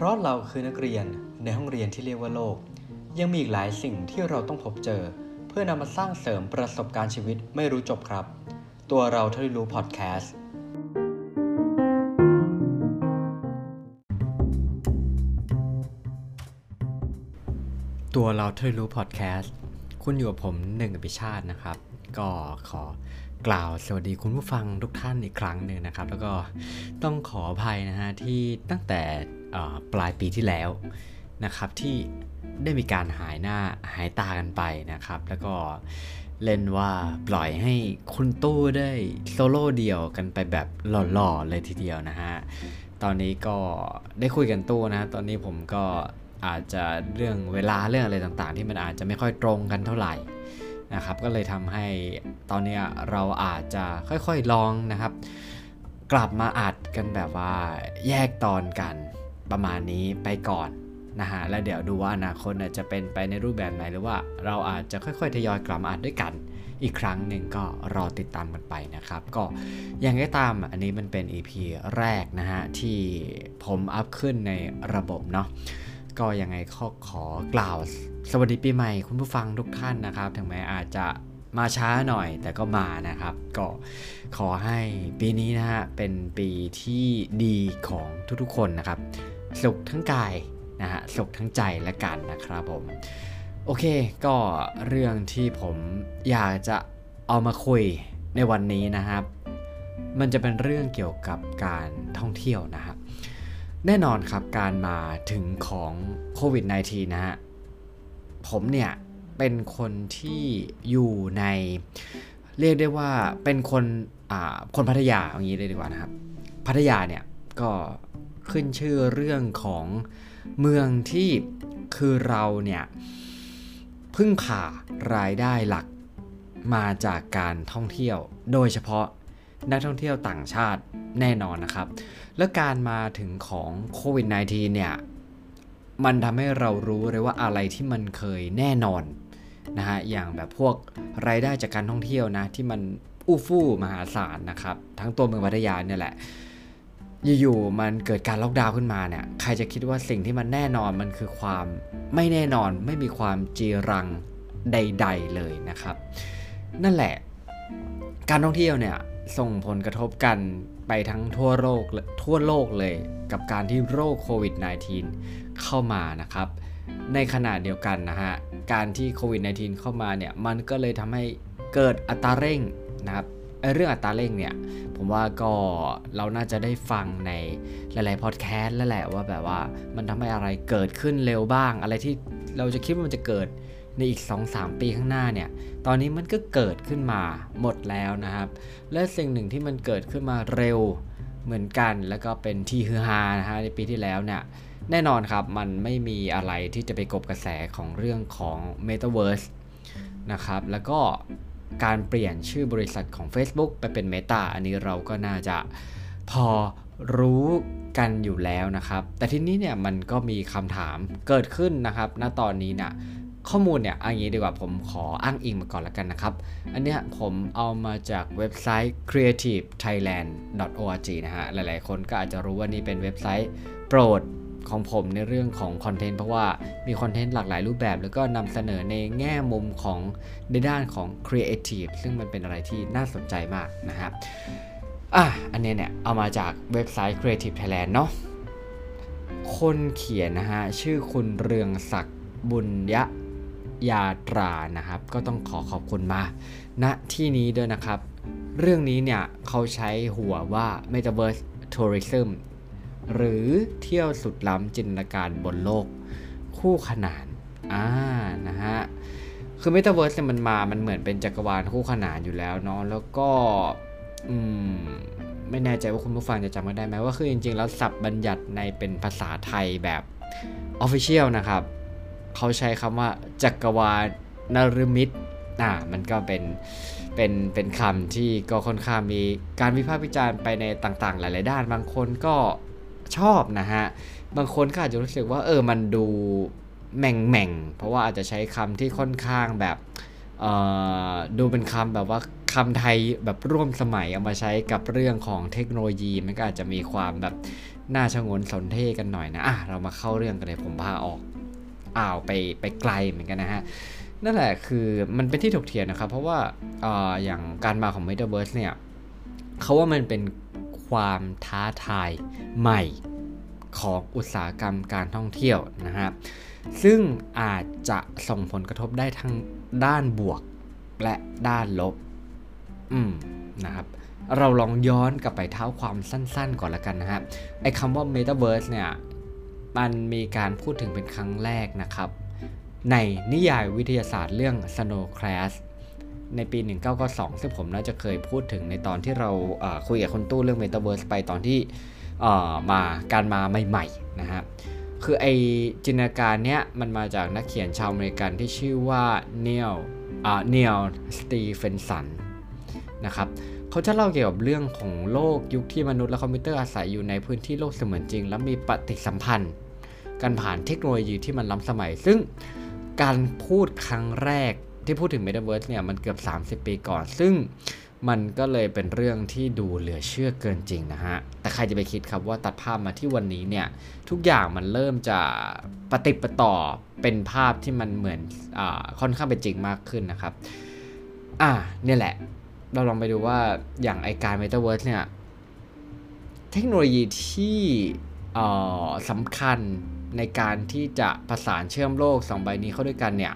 เพราะเราคือนักเรียนในห้องเรียนที่เรียกว่าโลก ยังมีอีกหลายสิ่งที่เราต้องพบเจอ เพื่อนำมาสร้างเสริมประสบการณ์ชีวิตไม่รู้จบครับ ตัวเราเท่าที่รู้พอดแคสต์ตัวเราเท่าที่รู้พอดแคสต์คุณอยู่กับผมหนึ่งอภิชาตินะครับ ก็ขอ กล่าวสวัสดีคุณผู้ฟังทุกท่านอีกครั้งหนึ่งนะครับ แล้วก็ต้องขออภัยนะฮะที่ตั้งแต่ปลายปีที่แล้วนะครับที่ได้มีการหายหน้าหายตากันไปนะครับ แล้วก็เล่นว่าปล่อยให้คุณตู้ได้โซโล่เดี่ยวกันไปแบบหล่อๆเลยทีเดียวนะฮะตอนนี้ก็ได้คุยกันตู้นะตอนนี้ผมก็อาจจะเรื่องเวลาเรื่องอะไรต่างๆ ที่มันอาจจะไม่ค่อยตรงกันเท่าไหร่ นะครับ ก็เลยทำให้ตอนนี้เราอาจจะค่อยๆลองนะครับ กลับมาอัดกันแบบว่าแยกตอนกันประมาณนี้ไปก่อนนะฮะแล้วเดี๋ยวดูว่าอนาคตจะเป็นไปในรูปแบบไหนหรือว่าเราอาจจะค่อยๆทยอยกลับมาอัดด้วยกัน อีกครั้งหนึ่งก็รอติดตามกันไปนะครับ ก็อยังไงก็ตามอันนี้มันเป็น EP แรกนะฮะที่ผมอัพขึ้นในระบบเนาะ ก็ยังไงขอขอกล่าว สวัสดีปีใหม่คุณผู้ฟังทุกท่านนะครับ ถึงแม้อาจจะมาช้าหน่อยแต่ก็มานะครับ ก็ขอให้ปีนี้นะฮะเป็นปีที่ดีของทุกๆคนนะครับ สุขทั้งกายนะฮะสุขทั้งใจและกันนะครับผม โอเคก็เรื่องที่ผมอยากจะเอามาคุยในวันนี้นะครับ มันจะเป็นเรื่องเกี่ยวกับการท่องเที่ยวนะครับ แน่นอนครับการมาถึงของโควิด -19 นะฮะผมเนี่ยเป็นคนที่อยู่ในเรียกได้ว่าเป็นคนอ่าคนพัทยาอย่างนี้เลยดีกว่านะครับ พัทยาเนี่ยก็ขึ้นชื่อเรื่องของเมืองที่คือเราเนี่ยพึ่งพารายได้หลักมาจากการท่องเที่ยว โดยเฉพาะ นักท่องเที่ยวต่างชาติแน่นอนนะครับ แล้วการมาถึงของโควิด -19 เนี่ย มันทำให้เรารู้เลยว่าอะไรที่มันเคยแน่นอนนะฮะ อย่างแบบพวกรายได้จากการท่องเที่ยวนะ ที่มันอู้ฟู่มหาศาลนะครับ ทั้งตัวเมืองพัทยาเนี่ยแหละ อยู่ๆมันเกิดการล็อกดาวน์ขึ้นมาเนี่ย ใครจะคิดว่าสิ่งที่มันแน่นอนมันคือความไม่แน่นอนไม่มีความจีรังใด ๆเลยนะครับ นั่นแหละ การท่องเที่ยวเนี่ย ส่งผลกระทบกันไปทั้งทั่วโลกทั่วโลกเลยกับการที่โรคโควิด -19 เข้ามานะครับ ในขณะเดียวกันนะฮะ การที่โควิด -19 เข้ามาเนี่ย มันก็เลยทำให้เกิดอัตราเร่งนะครับเรื่องอัตราเร่งเนี่ย ผมว่าก็เราน่าจะได้ฟังในหลายๆพอดแคสต์แล้วแหละว่าแบบว่ามันทำให้อะไรเกิดขึ้นเร็วบ้าง อะไรที่เราจะคิดว่ามันจะเกิด ในอีก 2-3 ปีข้างหน้าเนี่ย ตอนนี้มันก็เกิดขึ้นมาหมดแล้วนะครับ และสิ่งหนึ่งที่มันเกิดขึ้นมาเร็วเหมือนกัน แล้วก็เป็นที่ฮือฮานะฮะในปีที่แล้วเนี่ยแน่นอนครับ มันไม่มีอะไรที่จะไปกบกระแสของเรื่องของ Metaverse นะครับ แล้วก็การเปลี่ยนชื่อบริษัทของ Facebook ไปเป็น Meta อันนี้เราก็น่าจะพอรู้กันอยู่แล้วนะครับ แต่ทีนี้เนี่ยมันก็มีคำถามเกิดขึ้นนะครับ ณ ตอนนี้เนี่ย ข้อมูลเนี่ยอันนี้ดีกว่าผมขออ้างอิงมาก่อนแล้วกันนะครับ อันเนี้ยผมเอามาจากเว็บไซต์ creativethailand.org นะฮะ หลายๆ คนก็อาจจะรู้ว่านี่เป็นเว็บไซต์โปรดของผมในเรื่องของคอนเทนต์เพราะว่ามีคอนเทนต์หลากหลายรูปแบบ แล้วก็นำเสนอในแง่มุมของในด้านของ Creative ซึ่งมันเป็นอะไรที่น่าสนใจมากนะครับอะอันนี้เนี่ยเอามาจากเว็บไซต์ Creative Thailand เนาะคนเขียนนะฮะชื่อคุณเรืองศักดิ์บุญยะ ยาตรานะครับ ก็ต้องขอขอบคุณมาณนะที่นี้ด้วยนะครับ เรื่องนี้เนี่ยเขาใช้หัวว่า Metaverse Tourism หรือเที่ยวสุดล้ำจินตนาการบนโลก คู่ขนานอ่านะฮะคือ Metaverse เนี่ยมันมา มันเหมือนเป็นจักรวาลคู่ขนานอยู่แล้วเนาะ แล้วก็ อืม ไม่แน่ใจว่าคุณผู้ฟังจะจำกันได้ไหมว่าคือจริงๆ แล้วศัพท์บัญญัติในเป็นภาษาไทยแบบ Official นะครับ เขาใช้คำว่าจักรวาลนรมิตอ่ามันก็เป็นเป็นเป็นคำที่ก็ค่อนข้างมีการวิพากษ์วิจารณ์ไปในต่างๆ หลาย ๆ ด้าน บางคนก็ชอบนะฮะ บางคนก็อาจจะรู้สึกว่าเออมันดูแม่งแม่งเพราะว่าอาจจะใช้คำที่ค่อนข้างแบบเอ่อดูเป็นคำแบบว่าคำไทยแบบร่วมสมัยเอามาใช้กับเรื่องของเทคโนโลยี มันก็อาจจะมีความแบบน่าชงนสนเท่กันหน่อยนะอะเรามาเข้าเรื่องกันเลยผมพาออก อ่าวไปไปไกลเหมือนกันนะฮะนั่นแหละคือมันเป็นที่ถกเถียงนะครับ เพราะว่าออย่างการมาของ Metaverse เนี่ยเขาว่ามันเป็นความท้าทายใหม่ของอุตสาหกรรมการท่องเที่ยวนะฮะซึ่งอาจจะส่งผลกระทบได้ทั้งด้านบวกและด้านลบ อืมนะครับ เราลองย้อนกลับไปเท้าความสั้นๆก่อนละกันนะฮะไอ้คำว่า Metaverse เนี่ย มันมีการพูดถึงเป็นครั้งแรกนะครับ ในนิยายวิทยาศาสตร์เรื่อง Snow Crash ในปี 1992 ซึ่งผมน่าจะเคยพูดถึงในตอนที่เราคุยกับคนตู้เรื่อง Metaverse ไปตอนที่มาการมาใหม่ๆนะฮะคือไอจินตนาการเนี้ยมันมาจากนักเขียนชาวอเมริกันที่ชื่อว่า Neal Neal Stephenson นะครับ เขาจะเล่าเกี่ยวกับเรื่องของโลกยุคที่มนุษย์และคอมพิวเตอร์อาศัยอยู่ในพื้นที่โลกเสมือนจริง และมีปฏิสัมพันธ์ กันผ่านเทคโนโลยีที่มันล้ำสมัย ซึ่งการพูดครั้งแรกที่พูดถึง Metaverse เนี่ยมันเกือบ 30 ปีก่อน ซึ่งมันก็เลยเป็นเรื่องที่ดูเหลือเชื่อเกินจริงนะฮะ แต่ใครจะไปคิดครับว่าตัดภาพมาที่วันนี้เนี่ย ทุกอย่างมันเริ่มจะปฏิปต่อเป็นภาพที่มันเหมือนอค่อนข้างเป็นจริงมากขึ้นนะครับ อ่าเนี่ยแหละ เราลองไปดูว่าอย่างไอการ Metaverse เนี่ย เทคโนโลยีที่สำคัญในการที่จะประสานเชื่อมโลก 2 ใบนี้เข้าด้วยกันเนี่ย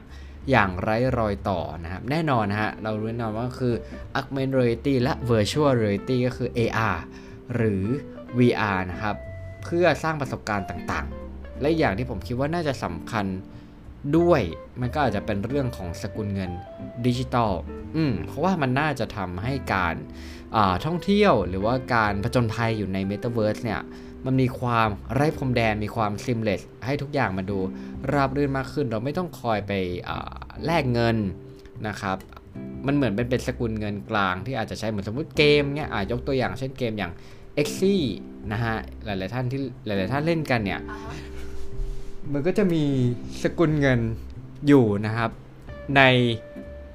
อย่างไร้รอยต่อนะครับ แน่นอนนะฮะ เรารู้แน่นอนว่าคือ augmented reality และ virtual reality ก็คือ AR หรือ VR นะครับ เพื่อสร้างประสบการณ์ต่างๆ และอย่างที่ผมคิดว่าน่าจะสำคัญ ด้วยมันก็อาจจะเป็นเรื่องของสกุลเงินดิจิตอลอืมเพราะว่ามันน่าจะทำให้การท่องเที่ยวหรือว่าการผจญภัยอยู่ใน Metaverse เนี่ยมันมีความไร้พรมแดนมีความซิมเลสให้ทุกอย่างมาดูราบรื่นมากขึ้น เราไม่ต้องคอยไปแลกเงินนะครับ มันเหมือนเป็นเป็นสกุลเงินกลางที่อาจจะใช้เหมือนสมมติเกมเนี่ยยกตัวอย่างเช่นเกมอย่าง e x i นะฮะหลายๆท่านที่หลาย ๆ ท่านเล่นกันเนี่ย มันก็จะมีสกุลเงินอยู่นะครับ ใน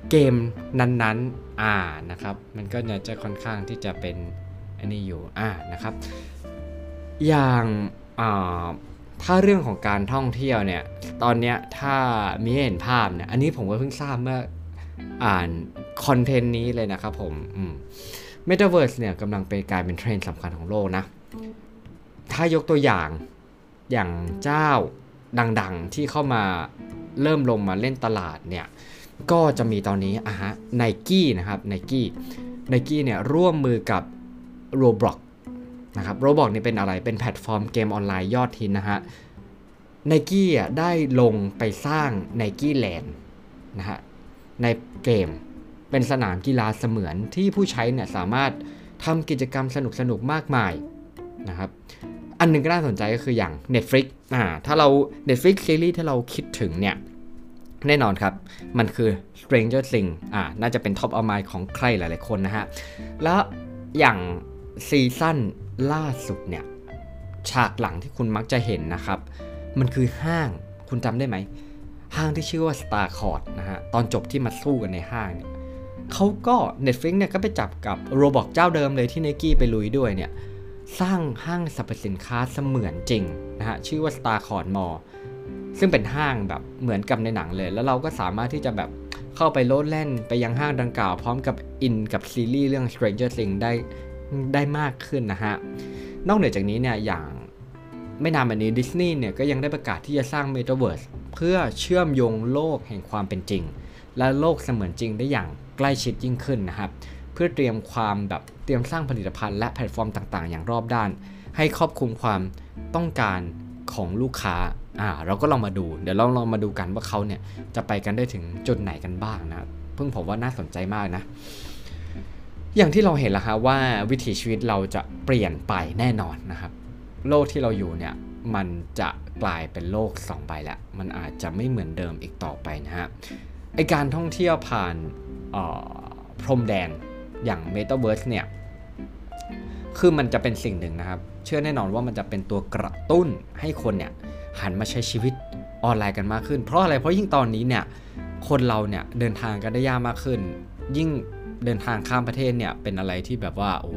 เกมนั้นๆอ่านะครับ มันก็จะค่อนข้างที่จะเป็นอันนี้อยู่อ่านะครับ อย่างถ้าเรื่องของการท่องเที่ยวเนี่ย ตอนเนี้ยถ้ามีเห็นภาพเนี่ย อันนี้ผมก็เพิ่งทราบเมื่ออ่าน content นี้เลยนะครับผมเมตาเวิร์สเนี่ยกำลังเป็นกลายเป็นเทรนด์สำคัญของโลกนะ ถ้ายกตัวอย่างอย่างเจ้า ดังๆ ที่เข้ามาเริ่มลงมาเล่นตลาดเนี่ยก็จะมีตอนนี้อะฮะไนกี้นะครับไนกี้ไนกี้เนี่ยร่วมมือกับ Roblox นะครับ Roblox นี่เป็นอะไรเป็นแพลตฟอร์มเกมออนไลน์ยอดฮิตนะฮะไนกี้อะได้ลงไปสร้าง Nikeland นะฮะในเกมเป็นสนามกีฬาเสมือนที่ผู้ใช้เนี่ยสามารถทำกิจกรรมสนุกสนุกมากมายนะครับ นนึงก็น่าสนใจก็คืออย่าง Netflix อ่าถ้าเรา Netflix ซีรีส์ที่เราคิดถึงเนี่ยแน่นอนครับ มันคือ Stranger Things อ่าน่าจะเป็น top of mind ของใครหลายๆคนนะฮะ แล้วอย่างซีซั่นล่าสุดเนี่ย ฉากหลังที่คุณมักจะเห็นนะครับ มันคือห้างคุณจำได้ไหม ห้างที่ชื่อว่า Star c o r d นะฮะ ตอนจบที่มาสู้กันในห้างเนี่ยเขาก็ Netflix เนี่ยก็ไปจับกับ Roblox เจ้าเดิมเลยที่ n นกี้ไปลุยด้วยเนี่ย สร้างห้างสรรพสินค้าเสมือนจริงนะฮะชื่อว่า Star c o r d Mall ซึ่งเป็นห้างแบบเหมือนกับในหนังเลย แล้วเราก็สามารถที่จะแบบเข้าไปโลดแล่นไปยังห้างดังกล่าว พร้อมกับอินกับซีรีส์เรื่อง Stranger Things ได้ได้มากขึ้นนะฮะ นอกเหนือจากนี้เนี่ยอย่างไม่นานมานี้ดิสนีย์เนี่ยก็ยังได้ประกาศที่จะสร้างเมตาเวิร์สเพื่อเชื่อมโยงโลกแห่งความเป็นจริง และโลกเสมือนจริงได้อย่างใกล้ชิดยิ่งขึ้นนะครับ พื่อเตรียมความแบบเตรียมสร้างผลิตภัณฑ์และแพลตฟอร์มต่างๆ อย่างรอบด้าน ให้ครอบคลุมความต้องการของลูกค้าอ่าเราก็ลองมาดู เดี๋ยวเราลองมาดูกันว่าเขาเนี่ยจะไปกันได้ถึงจุดไหนกันบ้างนะเพิ่งผมว่าน่าสนใจมากนะ อย่างที่เราเห็นแล้วครับว่าวิถีชีวิตเราจะเปลี่ยนไปแน่นอนนะครับ โลกที่เราอยู่เนี่ยมันจะกลายเป็นโลก2ใบแล้วมันอาจจะไม่เหมือนเดิมอีกต่อไปนะฮะไอการท่องเที่ยวผ่านพรมแดน อย่าง Metaverse เนี่ย คือมันจะเป็นสิ่งหนึ่งนะครับ เชื่อแน่นอนว่ามันจะเป็นตัวกระตุ้นให้คนเนี่ยหันมาใช้ชีวิตออนไลน์กันมากขึ้น เพราะอะไร เพราะยิ่งตอนนี้เนี่ย คนเราเนี่ยเดินทางกันได้ยากมากขึ้น ยิ่งเดินทางข้ามประเทศเนี่ย เป็นอะไรที่แบบว่า โอ้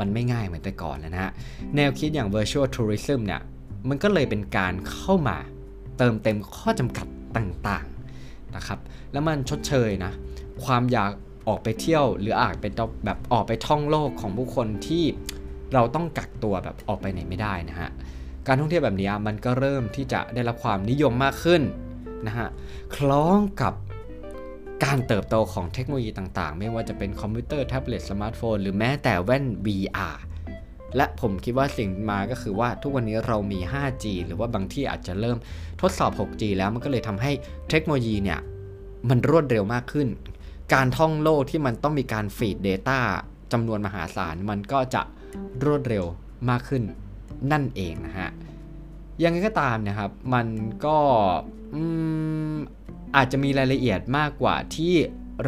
มันไม่ง่ายเหมือนแต่ก่อนแล้วนะฮะ แนวคิดอย่าง virtual tourism เนี่ย มันก็เลยเป็นการเข้ามาเติมเต็มข้อจำกัดต่างๆนะครับ แล้วมันชดเชยนะ ความอยาก ออกไปเที่ยว หรืออาจเป็นแบบออกไปท่องโลกของผู้คนที่เราต้องกักตัวแบบออกไปไหนไม่ได้นะฮะการท่องเที่ยวแบบนี้มันก็เริ่มที่จะได้รับความนิยมมากขึ้นนะฮะคล้องกับการเติบโตของเทคโนโลยีต่างๆ ไม่ว่าจะเป็นคอมพิวเตอร์แท็บเล็ตสมาร์ทโฟน หรือแม้แต่แว่น VR และผมคิดว่าสิ่งมาก็คือว่าทุกวันนี้เรามี 5G หรือว่าบางที่อาจจะเริ่มทดสอบ 6G แล้วมันก็เลยทำให้เทคโนโลยีเนี่ยมันรวดเร็วมากขึ้น การท่องโลกที่มันต้องมีการฟีด Data จำนวนมหาศาลมันก็จะรวดเร็วมากขึ้นนั่นเองนะฮะ ยังไงก็ตามนะครับ มันก็อาจจะมีรายละเอียดมากกว่าที่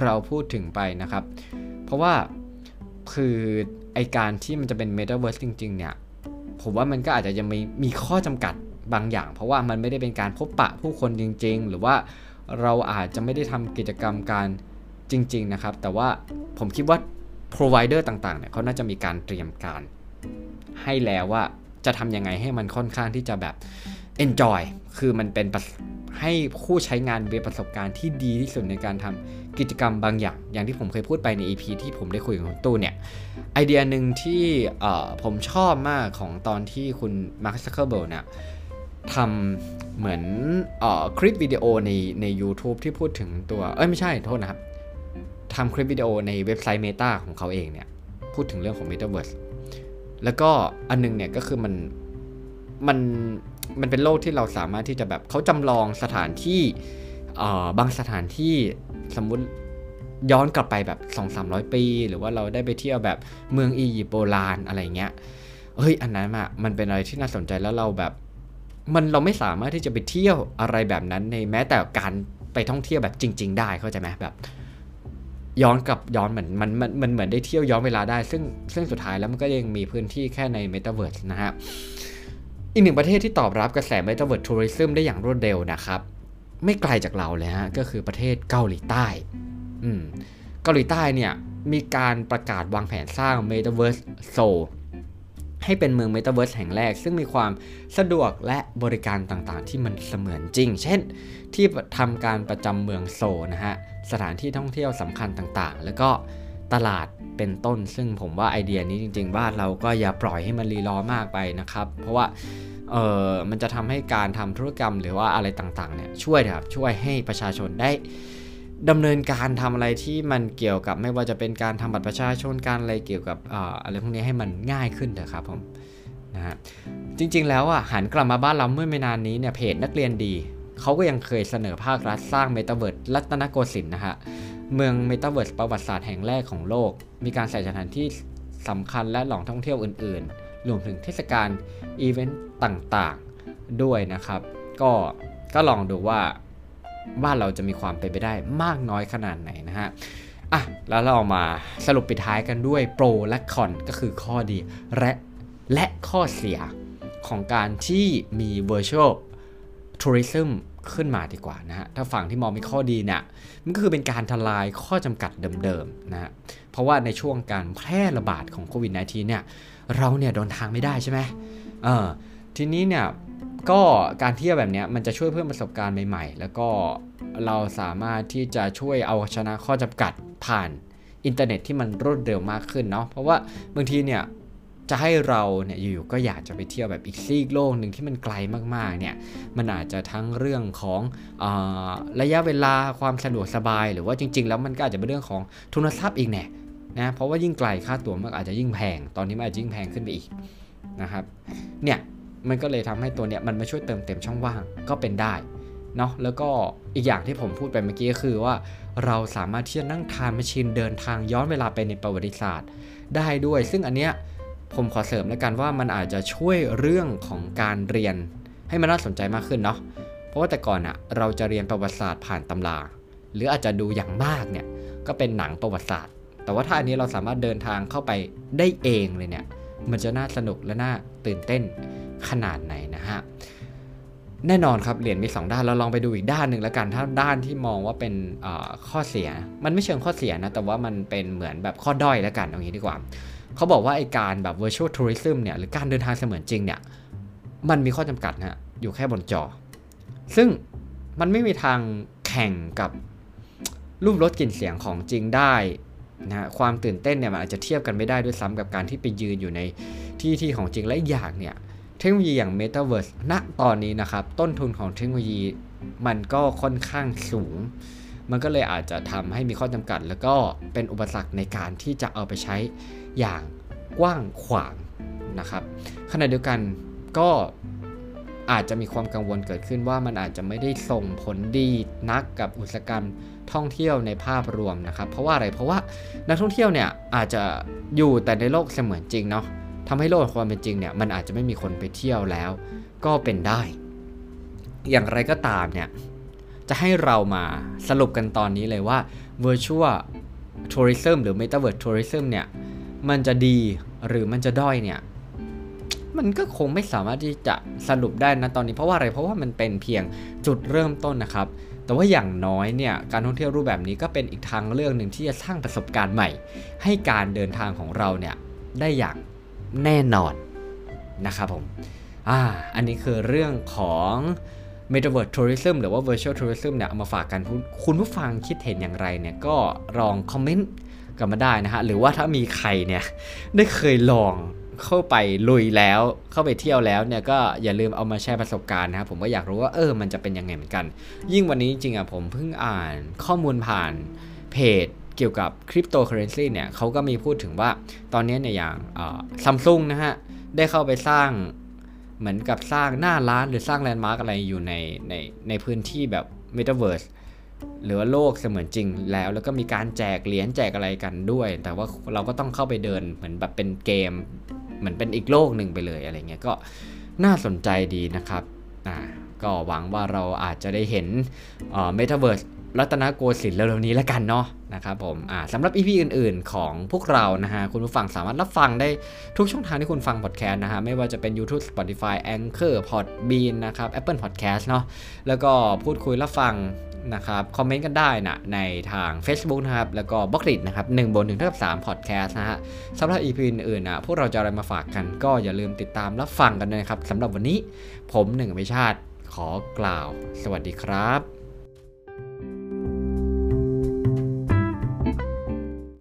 เราพูดถึงไปนะครับ เพราะว่าคือไอการที่มันจะเป็น Metaverse จริง ๆ เนี่ย ผมว่ามันก็อาจจะยังมีมีข้อจำกัดบางอย่าง เพราะว่ามันไม่ได้เป็นการพบปะผู้คนจริง ๆ หรือว่าเราอาจจะไม่ได้ทำกิจกรรมการ จริง ๆ นะครับ แต่ว่าผมคิดว่า provider ต่างๆเนี่ยเขาน่าจะมีการเตรียมการ ให้แล้วว่าจะทำยังไงให้มันค่อนข้างที่จะแบบ enjoy คือมันเป็นให้ผู้ใช้งานมีประสบการณ์ที่ดีที่สุดในการทำกิจกรรมบางอย่าง อย่างที่ผมเคยพูดไปใน EP ที่ผมได้คุยกับคุณตู้เนี่ย ไอเดียหนึ่งที่ผมชอบมากของตอนที่คุณ Mark Zuckerberg เนี่ยทำเหมือนอคลิปวิดีโอในใน u t u b e ที่พูดถึงตัว เอ้ยไม่ใช่โทษนะครับ ทำคลิปวิดีโอในเว็บไซต์ Meta ของเขาเองเนี่ย พูดถึงเรื่องของ Metaverse แล้วก็อันนึงเนี่ยก็คือมันมันมันเป็นโลกที่เราสามารถที่จะแบบเขาจำลองสถานที่บางสถานที่สมมุติย้อนกลับไปแบบ 2-300 ปี หรือว่าเราได้ไปเที่ยวแบบเมืองอียิปต์โบราณอะไรเงี้ยเฮ้ยอันนั้นอะมันเป็นอะไรที่น่าสนใจแล้วเราแบบ มันเราไม่สามารถที่จะไปเที่ยวอะไรแบบนั้นในแม้แต่การไปท่องเที่ยวแบบจริง ๆ ได้เข้าใจไหมแบบ ย้อนกับย้อนเหมือนมันมันมันเหมือนได้เที่ยวย้อนเวลาได้ ซึ่งซึ่งสุดท้ายแล้วมันก็ยังมีพื้นที่แค่ในเมตาเวิร์สนะฮะอีกหนึ่งประเทศที่ตอบรับกระแส Metaverse Tourism ได้อย่างรวดเร็วนะครับ ไม่ไกลจากเราเลยฮะก็คือประเทศเกาหลีใต้อืมเกาหลีใต้เนี่ยมีการประกาศวางแผนสร้างเมตาเวิร์สโซลให้เป็นเมืองเมตาเวิร์สแห่งแรก ซึ่งมีความสะดวกและบริการต่างๆ ที่มันเสมือนจริง เช่น ที่ทำการประจำเมืองโซลนะฮะ สถานที่ท่องเที่ยวสำคัญต่างๆ แล้วก็ตลาดเป็นต้น ซึ่งผมว่าไอเดียนี้จริง ๆ บ้านเราก็อย่าปล่อยให้มันรีรอมากไปนะครับ เพราะว่าเออมันจะทำให้การทำธุรกรรมหรือว่าอะไรต่างๆเนี่ยช่วยครับช่วยให้ประชาชนได้ดำเนินการทำอะไรที่มันเกี่ยวกับไม่ว่าจะเป็นการทำบัตรประชาชนการอะไรเกี่ยวกับอะไรพวกนี้ให้มันง่ายขึ้นเถอะครับผมนะฮะจริงๆแล้วอะหันกลับมาบ้านเราเมื่อไม่นานนี้เนี่ยเพจนักเรียนดี เขาก็ยังเคยเสนอภาครัฐสร้างเมตาเวิร์สรัตนโกสินทร์นะฮะ เมืองเมตาเวิร์สประวัติศาสตร์แห่งแรกของโลก มีการใส่สถานที่สำคัญและหล่องท่องเที่ยวอื่นๆ รวมถึงเทศกาลอีเวนต์ต่างๆ ด้วยนะครับ ก็ก็ลองดูว่าบ้านเราจะมีความเป็นไปได้มากน้อยขนาดไหนนะฮะอะแล้วเรามาสรุปปิดท้ายกันด้วยโปรและคอนก็คือข้อดีและและข้อเสียของการที่มี virtual tourism ขึ้นมาดีกว่านะฮะ ถ้าฝั่งที่มองมีข้อดีเนี่ย มันก็คือเป็นการทลายข้อจำกัดเดิมๆนะฮะ เพราะว่าในช่วงการแพร่ระบาดของโควิด -19 เนี่ย เราเนี่ยเดินทางไม่ได้ใช่ไหมเออทีนี้เนี่ยก็การเที่ยวแบบนี้มันจะช่วยเพิ่มประสบการณ์ใหม่ๆ แล้วก็เราสามารถที่จะช่วยเอาชนะข้อจำกัดผ่านอินเทอร์เน็ตที่มันรวดเร็วมากขึ้นเนาะ เพราะว่าบางทีเนี่ย จะให้เราเนี่ยอยู่ๆก็อยากจะไปเที่ยวแบบอีกซีกโลกหนึ่งที่มันไกลมากๆเนี่ยมันอาจจะทั้งเรื่องของอระยะเวลาความสะดวกสบาย หรือว่าจริง ๆ แล้วมันก็อาจจะเป็นเรื่องของทุนทรัพย์อีกแน่นะเพราะว่ายิ่งไกลค่าตั๋วมันอาจจะยิ่งแพง ตอนนี้มันอาจจะยิ่งแพงขึ้นไปอีกนะครับเนี่ยมันก็เลยทำให้ตัวเนี้ยมันมาช่วยเติมเต็มช่องว่างก็เป็นได้เนาะแล้วก็อีกอย่างที่ผมพูดไปเมื่อกี้ก็คือว่าเราสามารถที่จะนั่งทานมชชีนเดินทางย้อนเวลาไปในประวัติศาสตร์ ได้ด้วย ซึ่งอันเนี้ย ผมขอเสริมแล้วกันว่ามันอาจจะช่วยเรื่องของการเรียน ให้มันน่าสนใจมากขึ้นเนาะ เพราะว่าแต่ก่อนอะเราจะเรียนประวัติศาสตร์ผ่านตำรา หรืออาจจะดูอย่างมากเนี่ยก็เป็นหนังประวัติศาสตร์ แต่ว่าถ้าอันนี้เราสามารถเดินทางเข้าไปได้เองเลยเนี่ย มันจะน่าสนุกและน่าตื่นเต้นขนาดไหนนะฮะ แน่นอนครับเหรียญมี 2 ด้านเราลองไปดูอีกด้านหนึ่งแล้วกัน ถ้าด้านที่มองว่าเป็นข้อเสีย มันไม่เชิงข้อเสียนะ แต่ว่ามันเป็นเหมือนแบบข้อด้อยแล้วกันอย่างนี้ดีกว่า เขาบอกว่าไอการแบบ virtual tourism เนี่ยหรือการเดินทางเสมือนจริงเนี่ยมันมีข้อจำกัดนะอยู่แค่บนจอ ซึ่งมันไม่มีทางแข่งกับรูปรสกลิ่นเสียงของจริงได้นะความตื่นเต้นเนี่ยมันอาจจะเทียบกันไม่ได้ด้วยซ้ำกับการที่ไปยืนอยู่ในที่ที่ของจริงและอย่างเนี่ยเทคโนโลยีอย่าง Metaverse ณตอนนี้นะครับ ต้นทุนของเทคโนโลยีมันก็ค่อนข้างสูง มันก็เลยอาจจะทำให้มีข้อจำกัด แล้วก็เป็นอุปสรรคในการที่จะเอาไปใช้อย่างกว้างขวางนะครับขณะเดียวกันก็อาจจะมีความกังวลเกิดขึ้นว่ามันอาจจะไม่ได้ส่งผลดีนักกับอุตสาหกรรมท่องเที่ยวในภาพรวมนะครับ เพราะว่าอะไรเพราะว่านักท่องเที่ยวเนี่ยอาจจะอยู่แต่ในโลกเสมือนจริงเนาะทำให้โลกความเป็นจริงเนี่ยมันอาจจะไม่มีคนไปเที่ยวแล้ว ก็เป็นได้ อย่างไรก็ตามเนี่ย จะให้เรามาสรุปกันตอนนี้เลยว่า virtual tourism หรือ metaverse tourism เนี่ยมันจะดีหรือมันจะด้อยเนี่ยมันก็คงไม่สามารถที่จะสรุปได้นะตอนนี้เพราะว่าอะไรเพราะว่ามันเป็นเพียงจุดเริ่มต้นนะครับ แต่ว่าอย่างน้อยเนี่ยการท่องเที่ยวรูปแบบนี้ก็เป็นอีกทางเลือกหนึ่งที่จะสร้างประสบการณ์ใหม่ ให้การเดินทางของเราเนี่ยได้อย่างแน่นอนนะครับผมอ่าอันนี้คือเรื่องของ Metaverse Tourism หรือว่า Virtual Tourism เนี่ยเอามาฝากกันคุณผู้ฟังคิดเห็นอย่างไรเนี่ยก็ลองคอมเมนต์กันมาได้นะฮะ หรือว่าถ้ามีใครเนี่ยได้เคยลองเข้าไปลุยแล้วเข้าไปเที่ยวแล้วเนี่ยก็อย่าลืมเอามาแชร์ประสบการณ์นะครับผมก็อยากรู้ว่าเออมันจะเป็นยังไงเหมือนกัน ยิ่งวันนี้จริงอะผมเพิ่งอ่านข้อมูลผ่านเพจเกี่ยวกับคริปโตเคอเรนซีเนี่ยเขาก็มีพูดถึงว่าตอนนี้เนี่ยอย่างซัมซุงนะฮะได้เข้าไปสร้าง เหมือนกับสร้างหน้าร้านหรือสร้างแลนด์มาร์กอะไรอยู่ในในในพื้นที่แบบเมตาเวิร์สหรือว่าโลกเสมือนจริงแล้ว แล้วก็มีการแจกเหรียญแจกอะไรกันด้วย แต่ว่าเราก็ต้องเข้าไปเดินเหมือนแบบเป็นเกม เหมือนเป็นอีกโลกหนึ่งไปเลยอะไรเงี้ยก็น่าสนใจดีนะครับอ่าก็หวังว่าเราอาจจะได้เห็นเมตาเวิร์สรัตนโกสินทร์เร็วๆนี้แล้วกันเนาะ นะครับผมอ่าสำหรับ EP อื่น ๆ ของพวกเรานะฮะคุณผู้ฟังสามารถรับฟังได้ทุกช่องทางที่คุณฟังพอดแคสต์นะฮะไม่ว่าจะเป็น YouTube Spotify Anchor Podbean นะครับ Apple Podcast เนาะแล้วก็พูดคุยรับฟังนะครับคอมเมนต์กันได้นะในทาง Facebook นะครับ แล้วก็บล็อกดิทนะครับ1บน1เท่ากับ3 podcast นะฮะสำหรับ EP อื่นๆนะพวกเราจะอะไรมาฝากกันก็อย่าลืมติดตามรับฟังกันนะครับสำหรับวันนี้ผมหนึ่งพิชาติขอกล่าว สวัสดีครับ